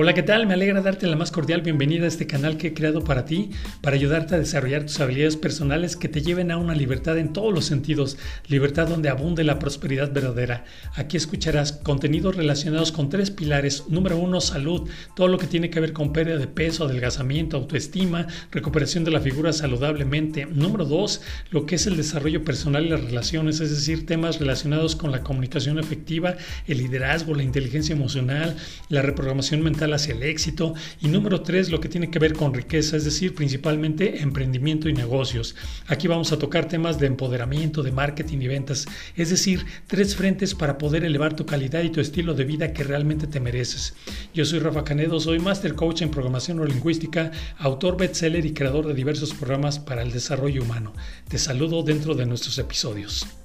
Hola, ¿qué tal? Me alegra darte la más cordial bienvenida a este canal que he creado para ti, para ayudarte a desarrollar tus habilidades personales que te lleven a una libertad en todos los sentidos, libertad donde abunde la prosperidad verdadera. Aquí escucharás contenidos relacionados con tres pilares. Número uno, salud, todo lo que tiene que ver con pérdida de peso, adelgazamiento, autoestima, recuperación de la figura saludablemente. Número dos, lo que es el desarrollo personal y las relaciones, es decir, temas relacionados con la comunicación efectiva, el liderazgo, la inteligencia emocional, la reprogramación mental hacia el éxito. Y número tres, lo que tiene que ver con riqueza, es decir, principalmente emprendimiento y negocios. Aquí vamos a tocar temas de empoderamiento, de marketing y ventas, es decir, tres frentes para poder elevar tu calidad y tu estilo de vida que realmente te mereces. Yo soy Rafa Canedo, soy Master Coach en Programación Neurolingüística, autor bestseller y creador de diversos programas para el desarrollo humano. Te saludo dentro de nuestros episodios.